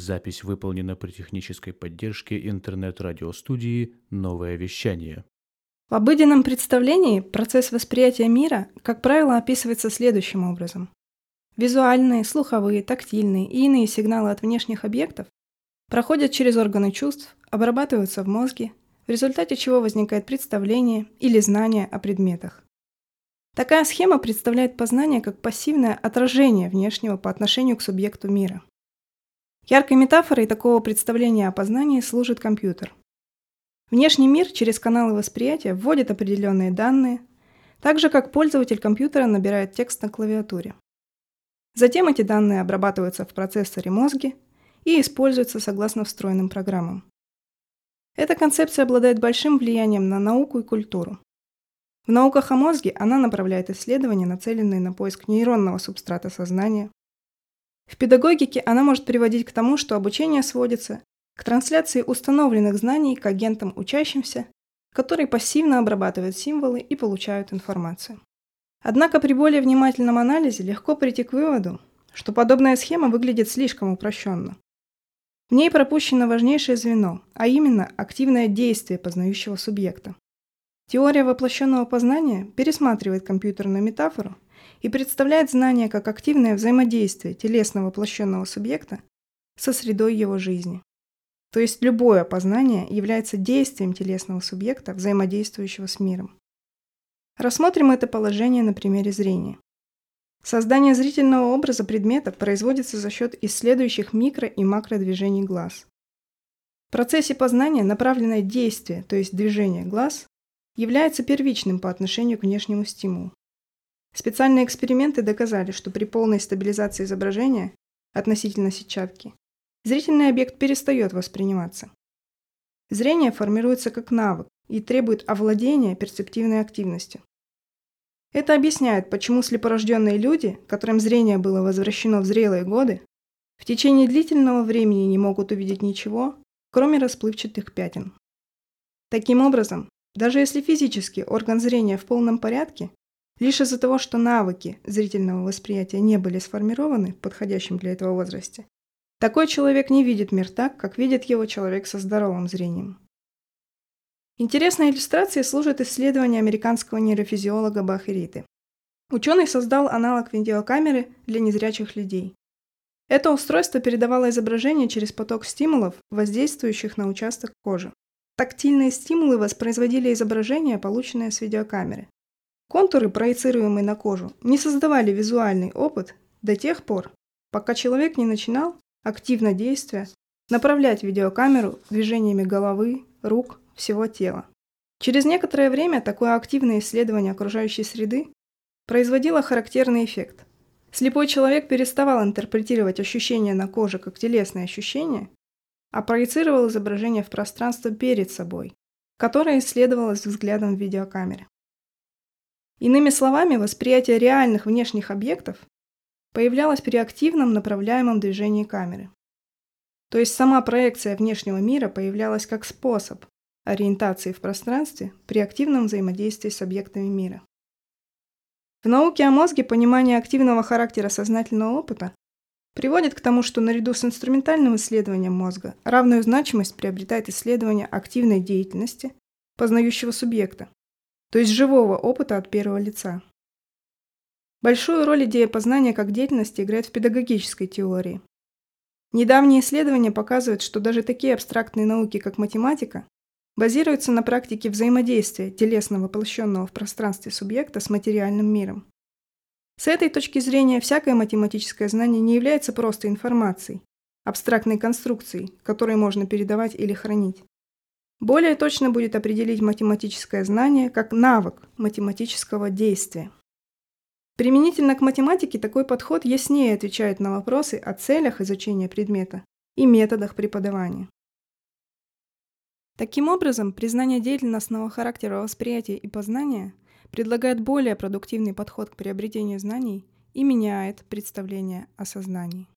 Запись выполнена при технической поддержке интернет-радиостудии «Новое вещание». В обыденном представлении процесс восприятия мира, как правило, описывается следующим образом. Визуальные, слуховые, тактильные и иные сигналы от внешних объектов проходят через органы чувств, обрабатываются в мозге, в результате чего возникает представление или знание о предметах. Такая схема представляет познание как пассивное отражение внешнего по отношению к субъекту мира. Яркой метафорой такого представления о познании служит компьютер. Внешний мир через каналы восприятия вводит определенные данные, так же как пользователь компьютера набирает текст на клавиатуре. Затем эти данные обрабатываются в процессоре мозги и используются согласно встроенным программам. Эта концепция обладает большим влиянием на науку и культуру. В науках о мозге она направляет исследования, нацеленные на поиск нейронного субстрата сознания. В педагогике она может приводить к тому, что обучение сводится к трансляции установленных знаний к агентам учащимся, которые пассивно обрабатывают символы и получают информацию. Однако при более внимательном анализе легко прийти к выводу, что подобная схема выглядит слишком упрощенно. В ней пропущено важнейшее звено, а именно активное действие познающего субъекта. Теория воплощенного познания пересматривает компьютерную метафору и представляет знание как активное взаимодействие телесно воплощенного субъекта со средой его жизни. То есть любое познание является действием телесного субъекта, взаимодействующего с миром. Рассмотрим это положение на примере зрения. Создание зрительного образа предмета производится за счет исследующих микро- и макродвижений глаз. В процессе познания направленное действие, то есть движение глаз, является первичным по отношению к внешнему стимулу. Специальные эксперименты доказали, что при полной стабилизации изображения относительно сетчатки зрительный объект перестает восприниматься. Зрение формируется как навык и требует овладения перцептивной активностью. Это объясняет, почему слепорожденные люди, которым зрение было возвращено в зрелые годы, в течение длительного времени не могут увидеть ничего, кроме расплывчатых пятен. Таким образом, даже если физически орган зрения в полном порядке, лишь из-за того, что навыки зрительного восприятия не были сформированы в подходящем для этого возрасте, такой человек не видит мир так, как видит его человек со здоровым зрением. Интересной иллюстрацией служит исследование американского нейрофизиолога Бахериты. Ученый создал аналог видеокамеры для незрячих людей. Это устройство передавало изображение через поток стимулов, воздействующих на участок кожи. Тактильные стимулы воспроизводили изображение, полученное с видеокамеры. Контуры, проецируемые на кожу, не создавали визуальный опыт до тех пор, пока человек не начинал активно действия, направлять видеокамеру движениями головы, рук, всего тела. Через некоторое время такое активное исследование окружающей среды производило характерный эффект. Слепой человек переставал интерпретировать ощущения на коже как телесные ощущения, а проецировал изображение в пространство перед собой, которое исследовалось взглядом в видеокамере. Иными словами, восприятие реальных внешних объектов появлялась при активном направляемом движении камеры. То есть сама проекция внешнего мира появлялась как способ ориентации в пространстве при активном взаимодействии с объектами мира. В науке о мозге понимание активного характера сознательного опыта приводит к тому, что наряду с инструментальным исследованием мозга равную значимость приобретает исследование активной деятельности познающего субъекта, то есть живого опыта от первого лица. Большую роль идея познания как деятельности играет в педагогической теории. Недавние исследования показывают, что даже такие абстрактные науки, как математика, базируются на практике взаимодействия телесно воплощенного в пространстве субъекта с материальным миром. С этой точки зрения всякое математическое знание не является просто информацией, абстрактной конструкцией, которую можно передавать или хранить. Более точно будет определить математическое знание как навык математического действия. Применительно к математике такой подход яснее отвечает на вопросы о целях изучения предмета и методах преподавания. Таким образом, признание деятельностного характера восприятия и познания предлагает более продуктивный подход к приобретению знаний и меняет представление о сознании.